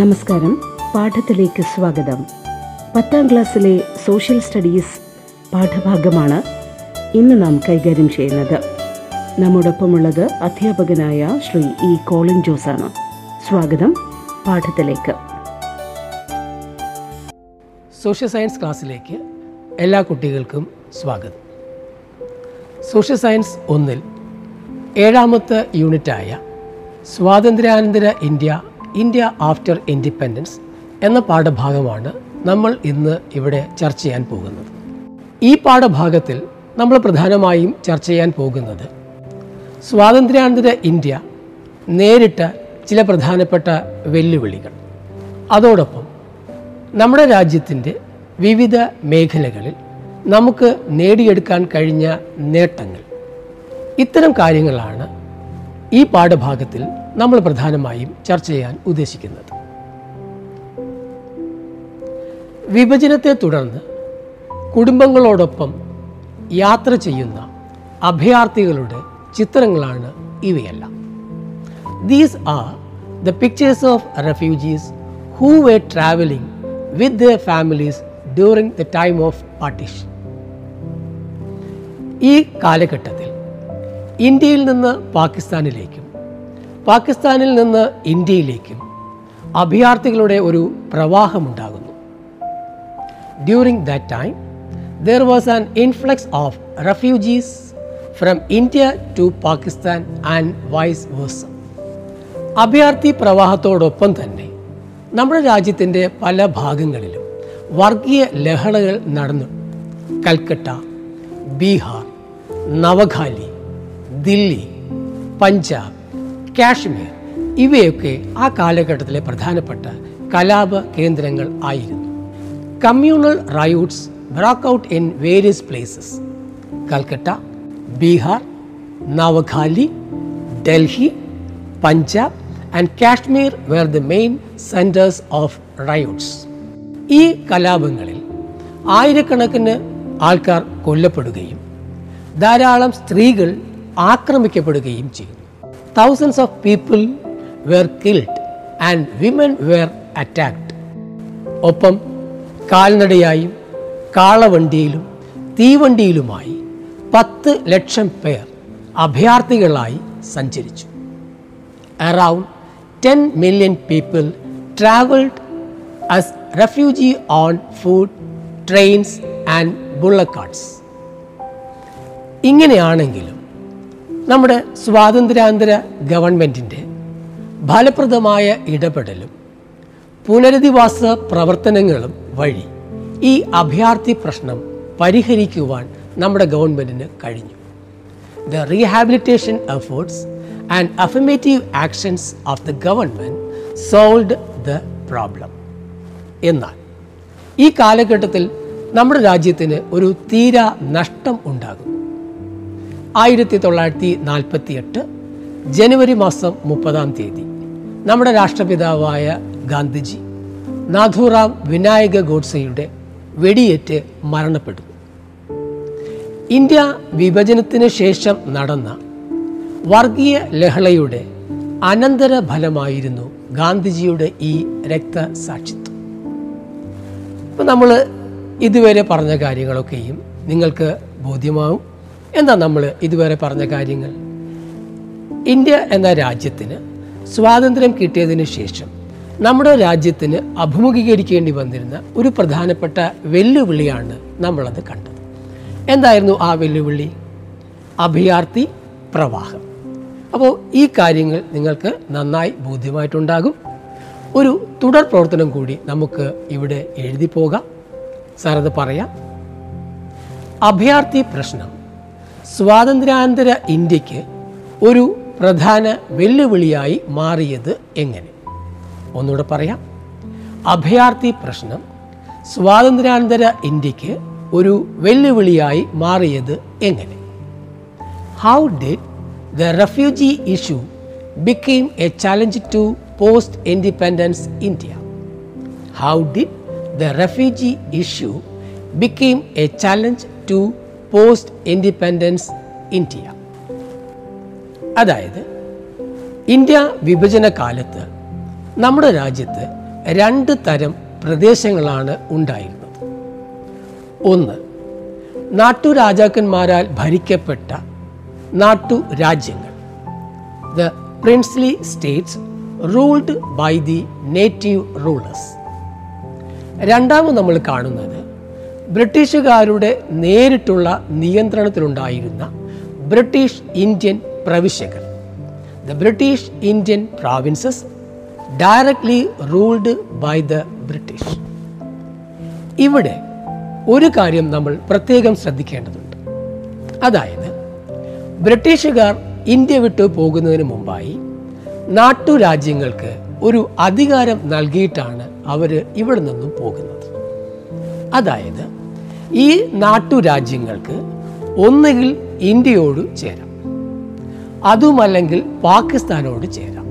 നമസ്കാരം. പാഠത്തിലേക്ക് സ്വാഗതം. പത്താം ക്ലാസ്സിലെ സോഷ്യൽ സ്റ്റഡീസ് പാഠഭാഗമാണ് ഇന്ന് നാം കൈകാര്യം ചെയ്യുന്നത്. നമ്മോടൊപ്പമുള്ളത് അധ്യാപകനായ ശ്രീ ഇ കോളിൻ ജോസാണ്. സ്വാഗതം പാഠത്തിലേക്ക്. സോഷ്യൽ സയൻസ് ക്ലാസ്സിലേക്ക് എല്ലാ കുട്ടികൾക്കും സ്വാഗതം. സോഷ്യൽ സയൻസ് ഒന്നിൽ ഏഴാമത്തെ യൂണിറ്റായ സ്വാതന്ത്ര്യാനന്തര ഇന്ത്യ ഇന്ത്യ ആഫ്റ്റർ ഇൻഡിപെൻഡൻസ് എന്ന പാഠഭാഗമാണ് നമ്മൾ ഇന്ന് ഇവിടെ ചർച്ച ചെയ്യാൻ പോകുന്നത്. ഈ പാഠഭാഗത്തിൽ നമ്മൾ പ്രധാനമായും ചർച്ച ചെയ്യാൻ പോകുന്നത് സ്വാതന്ത്ര്യാനന്തര ഇന്ത്യ നേരിട്ട ചില പ്രധാനപ്പെട്ട വെല്ലുവിളികൾ. അതോടൊപ്പം നമ്മുടെ രാജ്യത്തിന്റെ വിവിധ മേഖലകളിൽ നമുക്ക് നേടിയെടുക്കാൻ കഴിഞ്ഞ നേട്ടങ്ങൾ. ഇത്തരം കാര്യങ്ങളാണ് ഈ പാഠഭാഗത്തിൽ നമ്മൾ പ്രധാനമായും ചർച്ച ചെയ്യാൻ ഉദ്ദേശിക്കുന്നത്. വിഭജനത്തെ തുടർന്ന് കുടുംബങ്ങളോടൊപ്പം യാത്ര ചെയ്യുന്ന അഭയാർത്ഥികളുടെ ചിത്രങ്ങളാണ് ഇവയെല്ലാം. These are the pictures of refugees who were travelling with the families during the time of partition ഈ കാലഘട്ടത്തിൽ ഇന്ത്യയിൽ നിന്ന് പാകിസ്ഥാനിലേക്കും പാകിസ്ഥാനിൽ നിന്ന് ഇന്ത്യയിലേക്കും അഭയാർത്ഥികളുടെ ഒരു പ്രവാഹമുണ്ടാകുന്നു. During that time there was an influx of refugees from India to Pakistan and vice versa അഭയാർത്ഥി പ്രവാഹത്തോടൊപ്പം തന്നെ നമ്മുടെ രാജ്യത്തിന്റെ പല ഭാഗങ്ങളിലും വർഗീയ ലഹളകൾ നടന്നു. കൽക്കട്ട ബീഹാർ നവഖാലി ദില്ലി പഞ്ചാബ് കാശ്മീർ. ഇവയൊക്കെ ആ കാലഘട്ടത്തിലെ പ്രധാനപ്പെട്ട കലാപ കേന്ദ്രങ്ങൾ ആയിരുന്നു. Communal riots broke out in various places Calcutta Bihar Noakhali Delhi Punjab and Kashmir where the main centres of riots ഈ കലാപങ്ങളിൽ ആയിരക്കണക്കിന് ആൾക്കാർ കൊല്ലപ്പെടുകയും ധാരാളം സ്ത്രീകൾ ആക്രമിക്കപ്പെടുകയും ചെയ്തു. Thousands of people were killed and women were attacked ഒപ്പം കാൽനടയായും കാളവണ്ടിയിലും തീവണ്ടിയിലുമായി പത്ത് ലക്ഷം പേർ അഭയാർത്ഥികളായി സഞ്ചരിച്ചു around ten million people travelled as refugee on food, trains and bullock carts. ഇങ്ങനെയാണെങ്കിലും നമ്മുടെ സ്വാതന്ത്ര്യാന്തര ഗവൺമെന്റിന്റെ ഫലപ്രദമായ ഇടപെടലും പുനരധിവാസ പ്രവർത്തനങ്ങളും വഴി ഈ അഭയാർത്ഥി പ്രശ്നം പരിഹരിക്കുവാൻ നമ്മുടെ ഗവൺമെന്റിന് കഴിഞ്ഞു. The rehabilitation efforts and affirmative actions of the government solved the problem എന്നാൽ ഈ കാലഘട്ടത്തിൽ നമ്മുടെ രാജ്യത്തിന് ഒരു തീരാ നഷ്ടം ഉണ്ടാകും. ആയിരത്തി തൊള്ളായിരത്തി നാൽപ്പത്തി എട്ട് ജനുവരി മാസം മുപ്പതാം തീയതി. നമ്മുടെ രാഷ്ട്രപിതാവായ ഗാന്ധിജി നാഥുറാം വിനായക ഗോഡ്സെയുടെ വെടിയേറ്റ് മരണപ്പെടുന്നു. ഇന്ത്യ വിഭജനത്തിന് ശേഷം നടന്ന വർഗീയ ലഹളയുടെ അനന്തര ഫലമായിരുന്നു ഗാന്ധിജിയുടെ ഈ രക്തസാക്ഷിത്വം. ഇപ്പം നമ്മൾ ഇതുവരെ പറഞ്ഞ കാര്യങ്ങളൊക്കെയും നിങ്ങൾക്ക് ബോധ്യമാവും. എന്താ നമ്മൾ ഇതുവരെ പറഞ്ഞ കാര്യങ്ങൾ? ഇന്ത്യ എന്ന രാജ്യത്തിന് സ്വാതന്ത്ര്യം കിട്ടിയതിന് ശേഷം നമ്മുടെ രാജ്യത്തിന് അഭിമുഖീകരിക്കേണ്ടി വന്നിരുന്ന ഒരു പ്രധാനപ്പെട്ട വെല്ലുവിളിയാണ് നമ്മളത് കണ്ടത്. എന്തായിരുന്നു ആ വെല്ലുവിളി? അഭയാർത്ഥി പ്രവാഹം. അപ്പോൾ ഈ കാര്യങ്ങൾ നിങ്ങൾക്ക് നന്നായി ബോധ്യമായിട്ടുണ്ടാകും. ഒരു തുടർ പ്രവർത്തനം കൂടി നമുക്ക് ഇവിടെ എഴുതി പോകാം. സാറത് പറയാം. അഭയാർത്ഥി പ്രശ്നം. സ്വാതന്ത്ര്യാനന്തര ഇന്ത്യയ്ക്ക് ഒരു പ്രധാന വെല്ലുവിളിയായി മാറിയത് എങ്ങനെ? ഒന്നുകൂടെ പറയാം. അഭയാർത്ഥി പ്രശ്നം സ്വാതന്ത്ര്യാനന്തര ഇന്ത്യയ്ക്ക് ഒരു വെല്ലുവിളിയായി മാറിയത് എങ്ങനെ? How did the refugee issue became a challenge to post independence India how did the refugee issue became a challenge to post independence India അതായത് ഇന്ത്യ വിഭജന കാലത്ത് നമ്മുടെ രാജ്യത്ത് രണ്ട് തരം പ്രദേശങ്ങളാണ് ഉണ്ടായിരുന്നത്. ഒന്ന് നാട്ടുരാജാക്കന്മാരാൽ ഭരിക്കപ്പെട്ട നാട്ടു രാജ്യങ്ങൾ the princely states ruled by the native rulers രണ്ടാമത് നമ്മൾ കാണുന്നത് ബ്രിട്ടീഷുകാരുടെ നേരിട്ടുള്ള നിയന്ത്രണത്തിലുണ്ടായിരുന്ന British Indian പ്രവിശ്യകൾ. The British Indian provinces directly ruled by the British ഇവിടെ ഒരു കാര്യം നമ്മൾ പ്രത്യേകം ശ്രദ്ധിക്കേണ്ടതുണ്ട്. അതായത് ബ്രിട്ടീഷുകാർ ഇന്ത്യ വിട്ടു പോകുന്നതിന് മുമ്പായി നാട്ടുരാജ്യങ്ങൾക്ക് ഒരു അധികാരം നൽകിയിട്ടാണ് അവർ ഇവിടെ നിന്നും പോകുന്നത്. അതായത് ഈ നാട്ടുരാജ്യങ്ങൾക്ക് ഒന്നുകിൽ ഇന്ത്യയോട് ചേരാം. അതുമല്ലെങ്കിൽ പാകിസ്ഥാനോട് ചേരാം.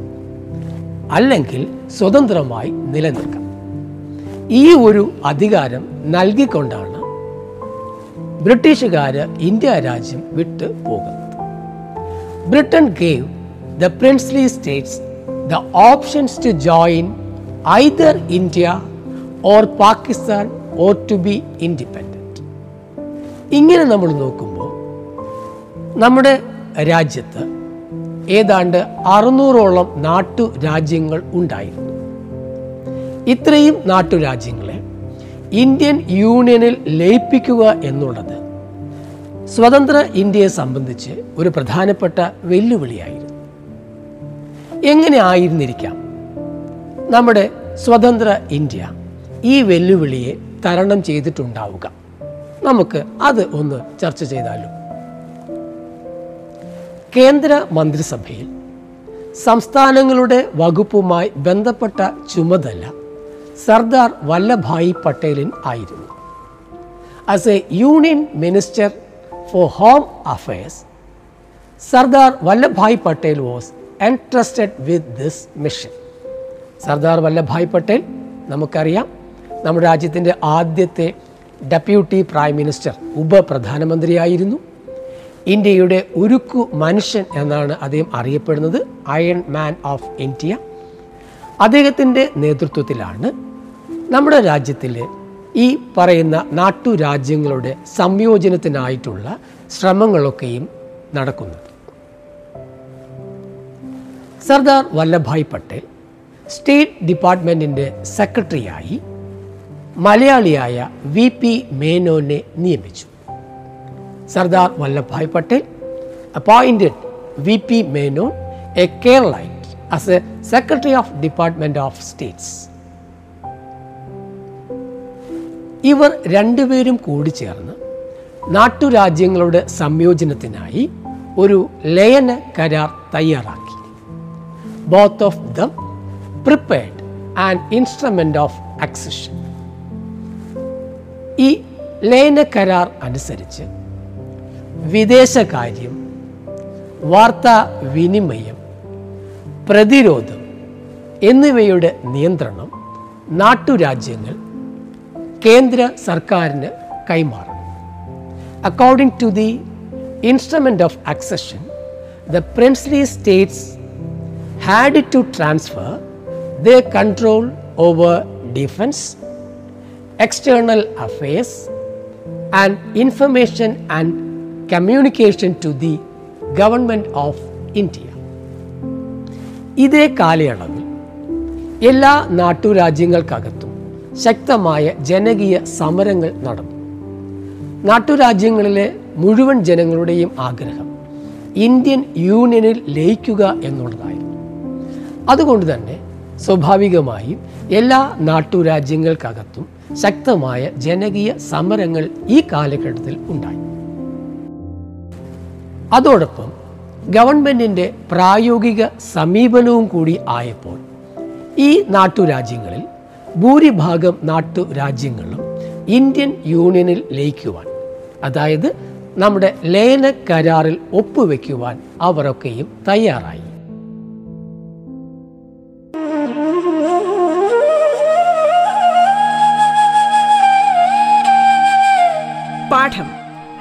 അല്ലെങ്കിൽ സ്വതന്ത്രമായി നിലനിൽക്കാം. ഈ ഒരു അധികാരം നൽകിക്കൊണ്ടാണ് ബ്രിട്ടീഷുകാർ ഇന്ത്യ രാജ്യം വിട്ട് പോകുന്നത്. Britain gave the princely states the options to join either India or Pakistan or to be independent ഇങ്ങനെ നമ്മൾ നോക്കുമ്പോൾ നമ്മുടെ രാജ്യത്ത് ഏതാണ്ട് അറുന്നൂറോളം നാട്ടു രാജ്യങ്ങൾ ഉണ്ടായിരുന്നു. ഇത്രയും നാട്ടു രാജ്യങ്ങളെ ഇന്ത്യൻ യൂണിയനിൽ ലയിപ്പിക്കുക എന്നുള്ളത് സ്വതന്ത്ര ഇന്ത്യയെ സംബന്ധിച്ച് ഒരു പ്രധാനപ്പെട്ട വെല്ലുവിളിയായിരുന്നു. എങ്ങനെ ആയിരുന്നിരിക്കാം? നമ്മുടെ സ്വതന്ത്ര ഇന്ത്യ ഈ വെല്ലുവിളിയെ തരണം ചെയ്തിട്ടുണ്ടാവുക. നമുക്ക് അത് ഒന്ന് ചർച്ച ചെയ്താലും? കേന്ദ്ര മന്ത്രിസഭയിൽ സംസ്ഥാനങ്ങളുടെ വകുപ്പുമായി ബന്ധപ്പെട്ട ചുമതല സർദാർ വല്ലഭായി പട്ടേലിൻ ആയിരുന്നു. As a union minister for home affairs Sardar Vallabhbhai Patel was entrusted with this mission Sardar Vallabhbhai Patel നമുക്കറിയാം നമ്മുടെ രാജ്യത്തിന്റെ ആദ്യത്തെ ഡെപ്യൂട്ടി പ്രൈം മിനിസ്റ്റർ ഉപപ്രധാനമന്ത്രിയായിരുന്നു. ഇന്ത്യയുടെ ഉരുക്കു മനുഷ്യൻ എന്നാണ് അദ്ദേഹം അറിയപ്പെടുന്നത് അയൺ മാൻ ഓഫ് ഇന്ത്യ അദ്ദേഹത്തിന്റെ നേതൃത്വത്തിലാണ് നമ്മുടെ രാജ്യത്തിൽ ഈ പറയുന്ന നാട്ടുരാജ്യങ്ങളുടെ സംയോജനത്തിനായിട്ടുള്ള ശ്രമങ്ങളൊക്കെയും നടക്കുന്നത്. സർദാർ വല്ലഭായ് പട്ടേൽ സ്റ്റേറ്റ് ഡിപ്പാർട്ട്മെന്റിന്റെ സെക്രട്ടറിയായി മലയാളിയായ വി പി മേനോനെ നിയമിച്ചു. Sardar Vallabhbhai Patel appointed V P Menon a Keralite as a secretary of department of states ഇവർ രണ്ടുപേരും കൂടി ചേർന്ന് നാട്ടുരാജ്യങ്ങളുടെ സംയോജനത്തിനായി ഒരു ലയന കരാർ തയ്യാറാക്കി. Both of them prepared and instrument of accession ഈ കരാർ അനുസരിച്ച് വിദേശകാര്യം വാർത്താ വിനിമയം പ്രതിരോധം എന്നിവയുടെ നിയന്ത്രണം നാട്ടുരാജ്യങ്ങൾ കേന്ദ്ര സർക്കാരിന് കൈമാറണം. According to the instrument of accession the princely states had to transfer the control over defense, external affairs, and information and communication to the government of India. ഇതേ കാലയളവിൽ എല്ലാ നാട്ടുരാജ്യങ്ങൾക്കകത്തും ശക്തമായ ജനകീയ സമരങ്ങൾ നടന്നു നാട്ടുരാജ്യങ്ങളിലെ മുഴുവൻ ജനങ്ങളുടെയും ആഗ്രഹം ഇന്ത്യൻ യൂണിയനിൽ ലയിക്കുക എന്നുള്ളതായിരുന്നു അതുകൊണ്ട് തന്നെ സ്വാഭാവികമായും എല്ലാ നാട്ടുരാജ്യങ്ങൾക്കകത്തും ശക്തമായ ജനകീയ സമരങ്ങൾ ഈ കാലഘട്ടത്തിൽ ഉണ്ടായി. അതോടൊപ്പം ഗവൺമെന്റിന്റെ പ്രായോഗിക സമീപനവും കൂടി ആയപ്പോൾ ഈ നാട്ടുരാജ്യങ്ങളിൽ ഭൂരിഭാഗം നാട്ടുരാജ്യങ്ങളും ഇന്ത്യൻ യൂണിയനിൽ ലയിക്കുവാൻ അതായത് നമ്മുടെ ലയന കരാറിൽ ഒപ്പുവെക്കുവാൻ അവരൊക്കെയും തയ്യാറായി.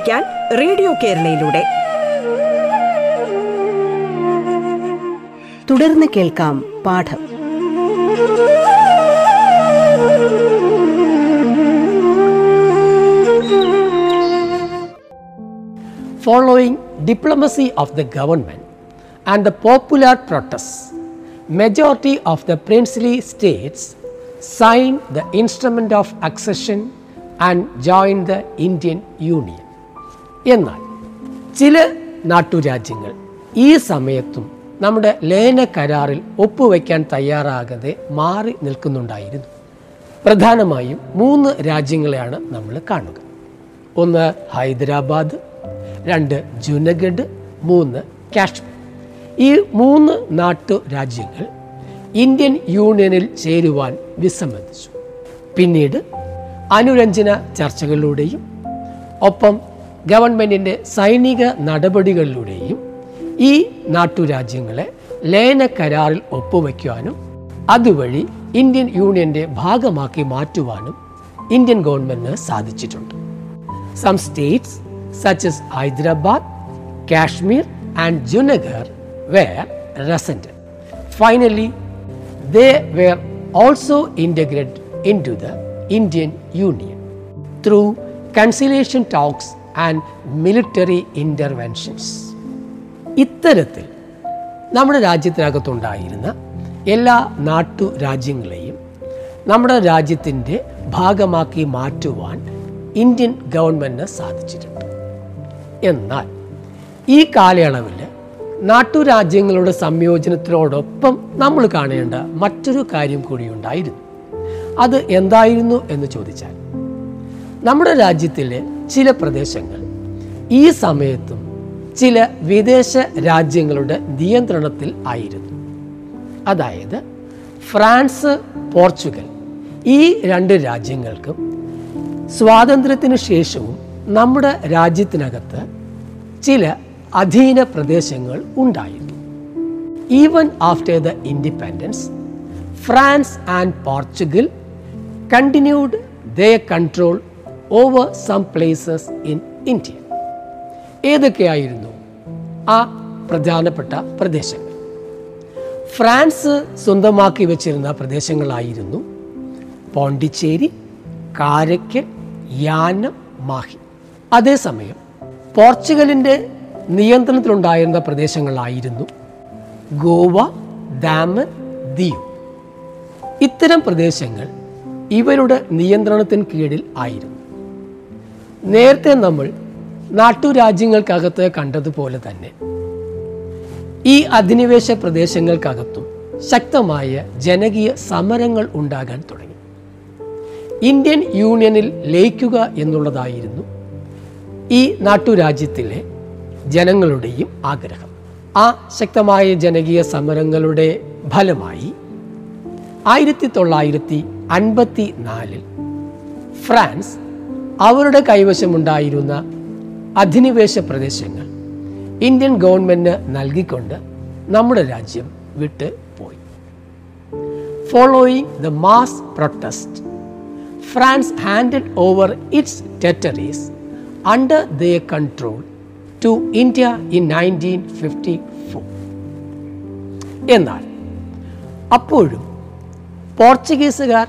പഠിക്കാൻ റേഡിയോ കേരളയിലൂടെ തുടർന്ന് കേൾക്കാം പാഠം following diplomacy of the government and the popular protests, majority of the princely states signed the instrument of accession and joined the Indian Union. എന്നാൽ ചില നാട്ടുരാജ്യങ്ങൾ ഈ സമയത്തും നമ്മുടെ ലയന കരാറിൽ ഒപ്പുവെക്കാൻ തയ്യാറാകാതെ മാറി നിൽക്കുന്നുണ്ടായിരുന്നു. പ്രധാനമായും മൂന്ന് രാജ്യങ്ങളെയാണ് നമ്മൾ കാണുക. ഒന്ന് ഹൈദരാബാദ് രണ്ട് ജുനഗഡ് മൂന്ന് കാശ്മീർ. ഈ മൂന്ന് നാട്ടു രാജ്യങ്ങൾ ഇന്ത്യൻ യൂണിയനിൽ ചേരുവാൻ വിസമ്മതിച്ചു. പിന്നീട് അനുരഞ്ജന ചർച്ചകളിലൂടെയും ഒപ്പം ഗവൺമെന്റിന്റെ സൈനിക നടപടികളിലൂടെയും ഈ നാട്ടുരാജ്യങ്ങളെ ലയന കരാറിൽ ഒപ്പുവയ്ക്കുവാനും അതുവഴി ഇന്ത്യൻ യൂണിയന്റെ ഭാഗമാക്കി മാറ്റുവാനും ഇന്ത്യൻ ഗവൺമെന്റിന് സാധിച്ചിട്ടുണ്ട്. Some states such as Hyderabad Kashmir and Junagadh were resistant finally they were also integrate into the Indian union through conciliation talks and military interventions ഇത്തരത്തിൽ നമ്മുടെ രാജ്യത്തിനകത്തുണ്ടായിരുന്ന എല്ലാ നാട്ടു രാജ്യങ്ങളെയും നമ്മുടെ രാജ്യത്തിന്റെ ഭാഗമാക്കി മാറ്റുവാൻ ഇന്ത്യൻ ഗവൺമെന്റിന് സാധിച്ചിട്ടുണ്ട്. എന്നാൽ ഈ കാലയളവിൽ നാട്ടുരാജ്യങ്ങളുടെ സംയോജനത്തിനോടൊപ്പം നമ്മൾ കാണേണ്ട മറ്റൊരു കാര്യം കൂടി ഉണ്ടായിരുന്നു. അത് എന്തായിരുന്നു എന്ന് ചോദിച്ചാൽ നമ്മുടെ രാജ്യത്തിലെ ചില പ്രദേശങ്ങൾ. ഈ സമയത്തും ചില വിദേശ രാജ്യങ്ങളുടെ നിയന്ത്രണത്തിൽ ആയിരുന്നു. അതായത് ഫ്രാൻസ് പോർച്ചുഗൽ ഈ രണ്ട് രാജ്യങ്ങൾക്കും സ്വാതന്ത്ര്യത്തിന് ശേഷവും നമ്മുടെ രാജ്യത്തിനകത്ത് ചില അധീന പ്രദേശങ്ങൾ ഉണ്ടായിരുന്നു. Even after the independence France and Portugal continued the control over some places in India ഏതൊക്കെയായിരുന്നു ആ പ്രധാനപ്പെട്ട പ്രദേശങ്ങൾ? ഫ്രാൻസ് സ്വന്തമാക്കി വച്ചിരുന്ന പ്രദേശങ്ങളായിരുന്നു പോണ്ടിച്ചേരി കാരയ്ക്കൽ യാനം മാഹി. അതേസമയം പോർച്ചുഗലിന്റെ നിയന്ത്രണത്തിലുണ്ടായിരുന്ന പ്രദേശങ്ങളായിരുന്നു ഗോവ ദാമൻ ദിയു. ഇത്തരം പ്രദേശങ്ങൾ ഇവരുടെ നിയന്ത്രണത്തിന് കീഴിൽ ആയിരുന്നു. നേരത്തെ നമ്മൾ നാട്ടുരാജ്യങ്ങൾക്കകത്ത് കണ്ടതുപോലെ തന്നെ ഈ അധിനിവേശ പ്രദേശങ്ങൾക്കകത്തും ശക്തമായ ജനകീയ സമരങ്ങൾ ഉണ്ടാകാൻ തുടങ്ങി. ഇന്ത്യൻ യൂണിയനിൽ ലയിക്കുക എന്നുള്ളതായിരുന്നു ഈ നാട്ടുരാജ്യത്തിലെ ജനങ്ങളുടെയും ആഗ്രഹം. ആ ശക്തമായ ജനകീയ സമരങ്ങളുടെ ഫലമായി ആയിരത്തി തൊള്ളായിരത്തി അൻപത്തി നാലിൽ ഫ്രാൻസ് അവരുടെ കൈവശമുണ്ടായിരുന്ന അധിനിവേശ പ്രദേശങ്ങൾ ഇന്ത്യൻ ഗവൺമെന്റ് നൽകിക്കൊണ്ട് നമ്മുടെ രാജ്യം വിട്ട് പോയി. Following the mass protest France handed over its territories under the control to India in nineteen fifty four എന്നാൽ അപ്പോഴും പോർച്ചുഗീസുകാർ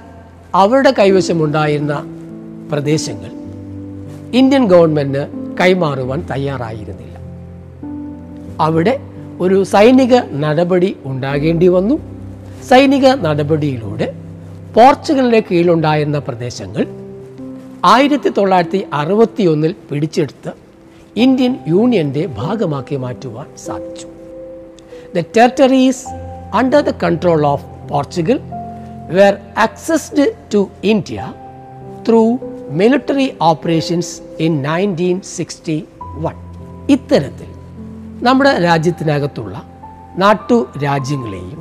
അവരുടെ കൈവശമുണ്ടായിരുന്ന പ്രദേശങ്ങൾ ഇന്ത്യൻ ഗവൺമെന്റ് കൈമാറുവാൻ തയ്യാറായിരുന്നില്ല. അവിടെ ഒരു സൈനിക നടപടി ഉണ്ടാകേണ്ടി വന്നു. സൈനിക നടപടിയിലൂടെ പോർച്ചുഗലിന്റെ കീഴിലുണ്ടായിരുന്ന പ്രദേശങ്ങൾ ആയിരത്തി തൊള്ളായിരത്തി അറുപത്തി ഒന്നിൽ പിടിച്ചെടുത്ത് ഇന്ത്യൻ യൂണിയന്റെ ഭാഗമാക്കി മാറ്റുവാൻ സാധിച്ചു. The territories under the control of Portugal were accessed to India to India through military operations in 1961. ഇത്തരത്തിൽ നമ്മുടെ രാജ്യത്തിനകത്തുള്ള നാട്ടു രാജ്യങ്ങളെയും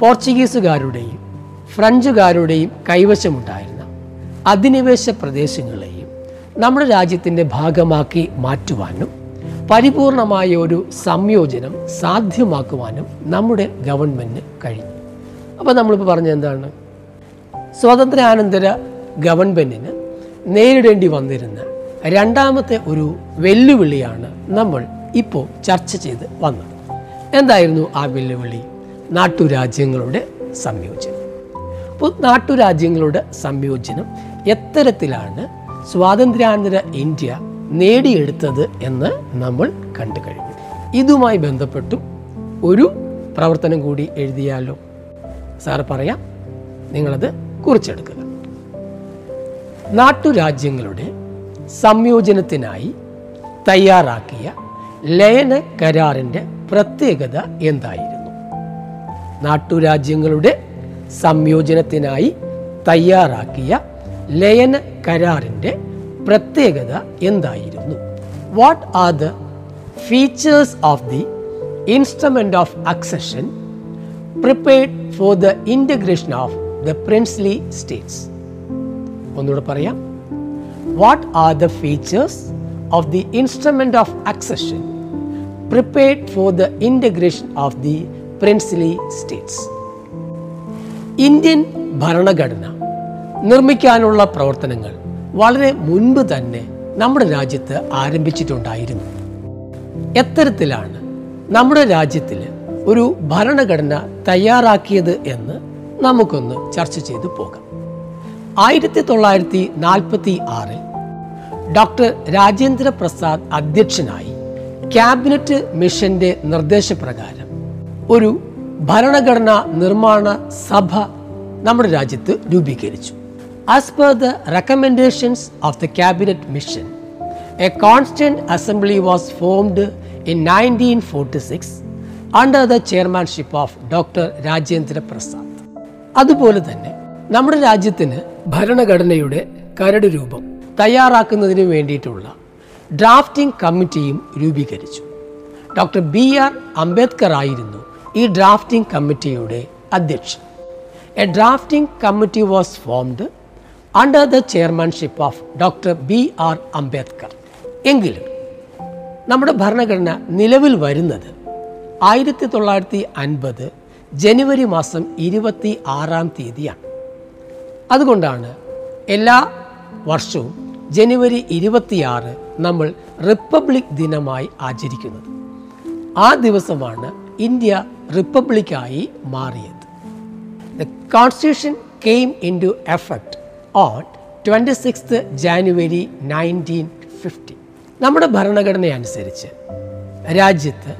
പോർച്ചുഗീസുകാരുടെയും ഫ്രഞ്ചുകാരുടെയും കൈവശമുണ്ടായിരുന്ന അധിനിവേശ പ്രദേശങ്ങളെയും നമ്മുടെ രാജ്യത്തിന്റെ ഭാഗമാക്കി മാറ്റുവാനും പരിപൂർണമായ ഒരു സംയോജനം സാധ്യമാക്കുവാനും നമ്മുടെ ഗവൺമെന്റ് കഴിഞ്ഞു അപ്പോൾ നമ്മളിപ്പോൾ പറഞ്ഞെന്താണ് സ്വാതന്ത്ര്യാനന്തര ഗവൺമെന്റിന് നേരിടേണ്ടി വന്നിരുന്ന രണ്ടാമത്തെ ഒരു വെല്ലുവിളിയാണ് നമ്മൾ ഇപ്പോൾ ചർച്ച ചെയ്ത് വന്നത്. എന്തായിരുന്നു ആ വെല്ലുവിളി? നാട്ടുരാജ്യങ്ങളുടെ സംയോജനം. അപ്പോൾ നാട്ടുരാജ്യങ്ങളുടെ സംയോജനം എത്തരത്തിലാണ് സ്വാതന്ത്ര്യാനന്തര ഇന്ത്യ നേടിയെടുത്തത് എന്ന് നമ്മൾ കണ്ടു കഴിഞ്ഞു. ഇതുമായി ബന്ധപ്പെട്ടും ഒരു പ്രവർത്തനം കൂടി എഴുതിയാലോ? സാർ പറയാം. നിങ്ങളത് കുറിച്ചെടുക്കുക. നാട്ടുരാജ്യങ്ങളുടെ സംയോജനത്തിനായി തയ്യാറാക്കിയ ലയന കരാറിന്റെ പ്രത്യേകത എന്തായിരുന്നു? നാട്ടുരാജ്യങ്ങളുടെ സംയോജനത്തിനായി തയ്യാറാക്കിയ ലയന കരാറിന്റെ പ്രത്യേകത എന്തായിരുന്നു? What are the features of the instrument of accession prepared for the integration of the princely states ഒന്നുകൂടെ പറയാം. What are the features of the instrument of accession prepared for the integration of the princely states Indian ഭരണഘടന നിർമ്മിക്കാനുള്ള പ്രവർത്തനങ്ങൾ വളരെ മുൻപ് തന്നെ നമ്മുടെ രാജ്യത്ത് ആരംഭിച്ചിട്ടുണ്ടായിരുന്നു. എത്തരത്തിലാണ് നമ്മുടെ രാജ്യത്തിൽ ഒരു ഭരണഘടന തയ്യാറാക്കിയത് എന്ന് നമുക്കൊന്ന് ചർച്ച ചെയ്തു പോകാം. ആയിരത്തി തൊള്ളായിരത്തി നാൽപ്പത്തി ആറിൽ ഡോക്ടർ രാജേന്ദ്ര പ്രസാദ് അധ്യക്ഷനായി ക്യാബിനറ്റ് മിഷന്റെ നിർദ്ദേശപ്രകാരം ഒരു ഭരണഘടനാ നിർമ്മാണ സഭ നമ്മുടെ രാജ്യത്ത് രൂപീകരിച്ചു. As per the recommendations of the cabinet mission a constituent assembly was formed in nineteen forty six under the chairmanship of doctor Rajendra Prasad അതുപോലെ തന്നെ നമ്മുടെ രാജ്യത്തിന് ഭരണഘടനയുടെ കരട് രൂപം തയ്യാറാക്കുന്നതിന് വേണ്ടിയിട്ടുള്ള ഡ്രാഫ്റ്റിംഗ് കമ്മിറ്റിയും രൂപീകരിച്ചു. ഡോക്ടർ ബി ആർ അംബേദ്കർ ആയിരുന്നു ഈ ഡ്രാഫ്റ്റിംഗ് കമ്മിറ്റിയുടെ അധ്യക്ഷൻ. A drafting committee was formed under the chairmanship of doctor B R Ambedkar. എങ്കിലും നമ്മുടെ ഭരണഘടന നിലവിൽ വരുന്നത് ആയിരത്തി തൊള്ളായിരത്തി അൻപത് ജനുവരി മാസം ഇരുപത്തി ആറാം തീയതിയാണ്. അതുകൊണ്ടാണ് എല്ലാ വർഷവും ജനുവരി ഇരുപത്തിയാറ് നമ്മൾ റിപ്പബ്ലിക് ദിനമായി ആചരിക്കുന്നത്. ആ ദിവസമാണ് ഇന്ത്യ റിപ്പബ്ലിക്കായി മാറിയത്. The constitution came into effect on twenty six January nineteen fifty നമ്മുടെ ഭരണഘടന അനുസരിച്ച് രാജ്യത്ത്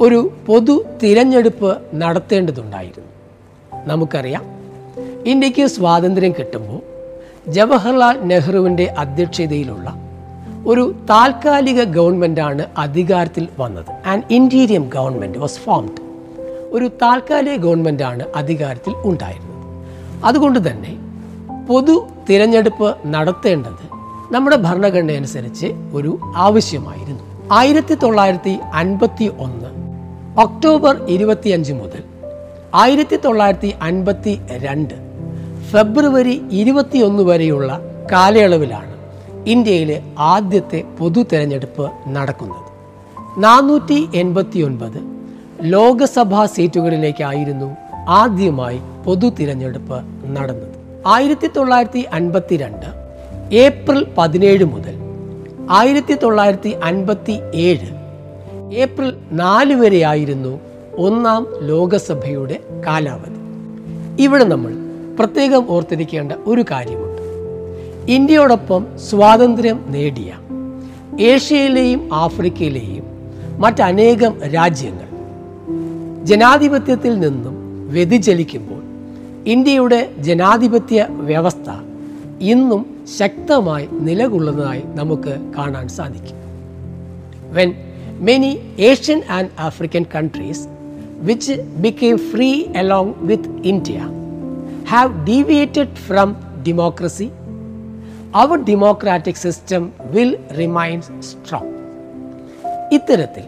ഒരു പൊതു തിരഞ്ഞെടുപ്പ് നടത്തേണ്ടതുണ്ടായിരുന്നു. നമുക്കറിയാം ഇന്ത്യയ്ക്ക് സ്വാതന്ത്ര്യം കിട്ടുമ്പോൾ ജവഹർലാൽ നെഹ്റുവിന്റെ അധ്യക്ഷതയിലുള്ള ഒരു താൽക്കാലിക ഗവൺമെന്റാണ് അധികാരത്തിൽ വന്നത്. And interim government was formed ഒരു താൽക്കാലിക ഗവൺമെന്റാണ് അധികാരത്തിൽ ഉണ്ടായിരുന്നത്. അതുകൊണ്ട് തന്നെ പൊതു തിരഞ്ഞെടുപ്പ് നടത്തേണ്ടത് നമ്മുടെ ഭരണഘടന അനുസരിച്ച് ഒരു ആവശ്യമായിരുന്നു. ആയിരത്തി തൊള്ളായിരത്തി അൻപത്തി ഒന്ന് ഒക്ടോബർ ഇരുപത്തിയഞ്ച് മുതൽ ആയിരത്തി തൊള്ളായിരത്തി അൻപത്തി രണ്ട് ഫെബ്രുവരി ഇരുപത്തിയൊന്ന് വരെയുള്ള കാലയളവിലാണ് ഇന്ത്യയിലെ ആദ്യത്തെ പൊതു തെരഞ്ഞെടുപ്പ് നടക്കുന്നത്. നാനൂറ്റി എൺപത്തി ഒൻപത് ലോകസഭാ സീറ്റുകളിലേക്കായിരുന്നു ആദ്യമായി പൊതു തിരഞ്ഞെടുപ്പ് നടന്നത്. ആയിരത്തി തൊള്ളായിരത്തി അൻപത്തി രണ്ട് ഏപ്രിൽ പതിനേഴ് മുതൽ ആയിരത്തി തൊള്ളായിരത്തി അൻപത്തി ഏഴ് ഏപ്രിൽ നാല് വരെയായിരുന്നു ഒന്നാം ലോകസഭയുടെ കാലാവധി. ഇവിടെ നമ്മൾ പ്രത്യേകം ഓർത്തിരിക്കേണ്ട ഒരു കാര്യമുണ്ട്. ഇന്ത്യയോടൊപ്പം സ്വാതന്ത്ര്യം നേടിയ ഏഷ്യയിലെയും ആഫ്രിക്കയിലെയും മറ്റനേകം രാജ്യങ്ങൾ ജനാധിപത്യത്തിൽ നിന്നും വ്യതിചലിക്കുമ്പോൾ ഇന്ത്യയുടെ ജനാധിപത്യ വ്യവസ്ഥ ഇന്നും ശക്തമായി നിലകൊള്ളുന്നതായി നമുക്ക് കാണാൻ സാധിക്കും. When many Asian and African countries which became free along with India, have deviated from democracy, our democratic system will remain strong. ഇത്തരത്തിൽ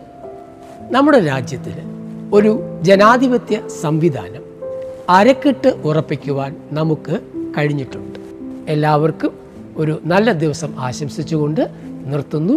നമ്മുടെ രാജ്യത്തിന് ഒരു ജനാധിപത്യ സംവിധാനം അരക്കിട്ട് ഉറപ്പിക്കുവാൻ നമുക്ക് കഴിഞ്ഞിട്ടുണ്ട് എല്ലാവർക്കും ഒരു നല്ല ദിവസം ആശംസിച്ചുകൊണ്ട് നിർത്തുന്നു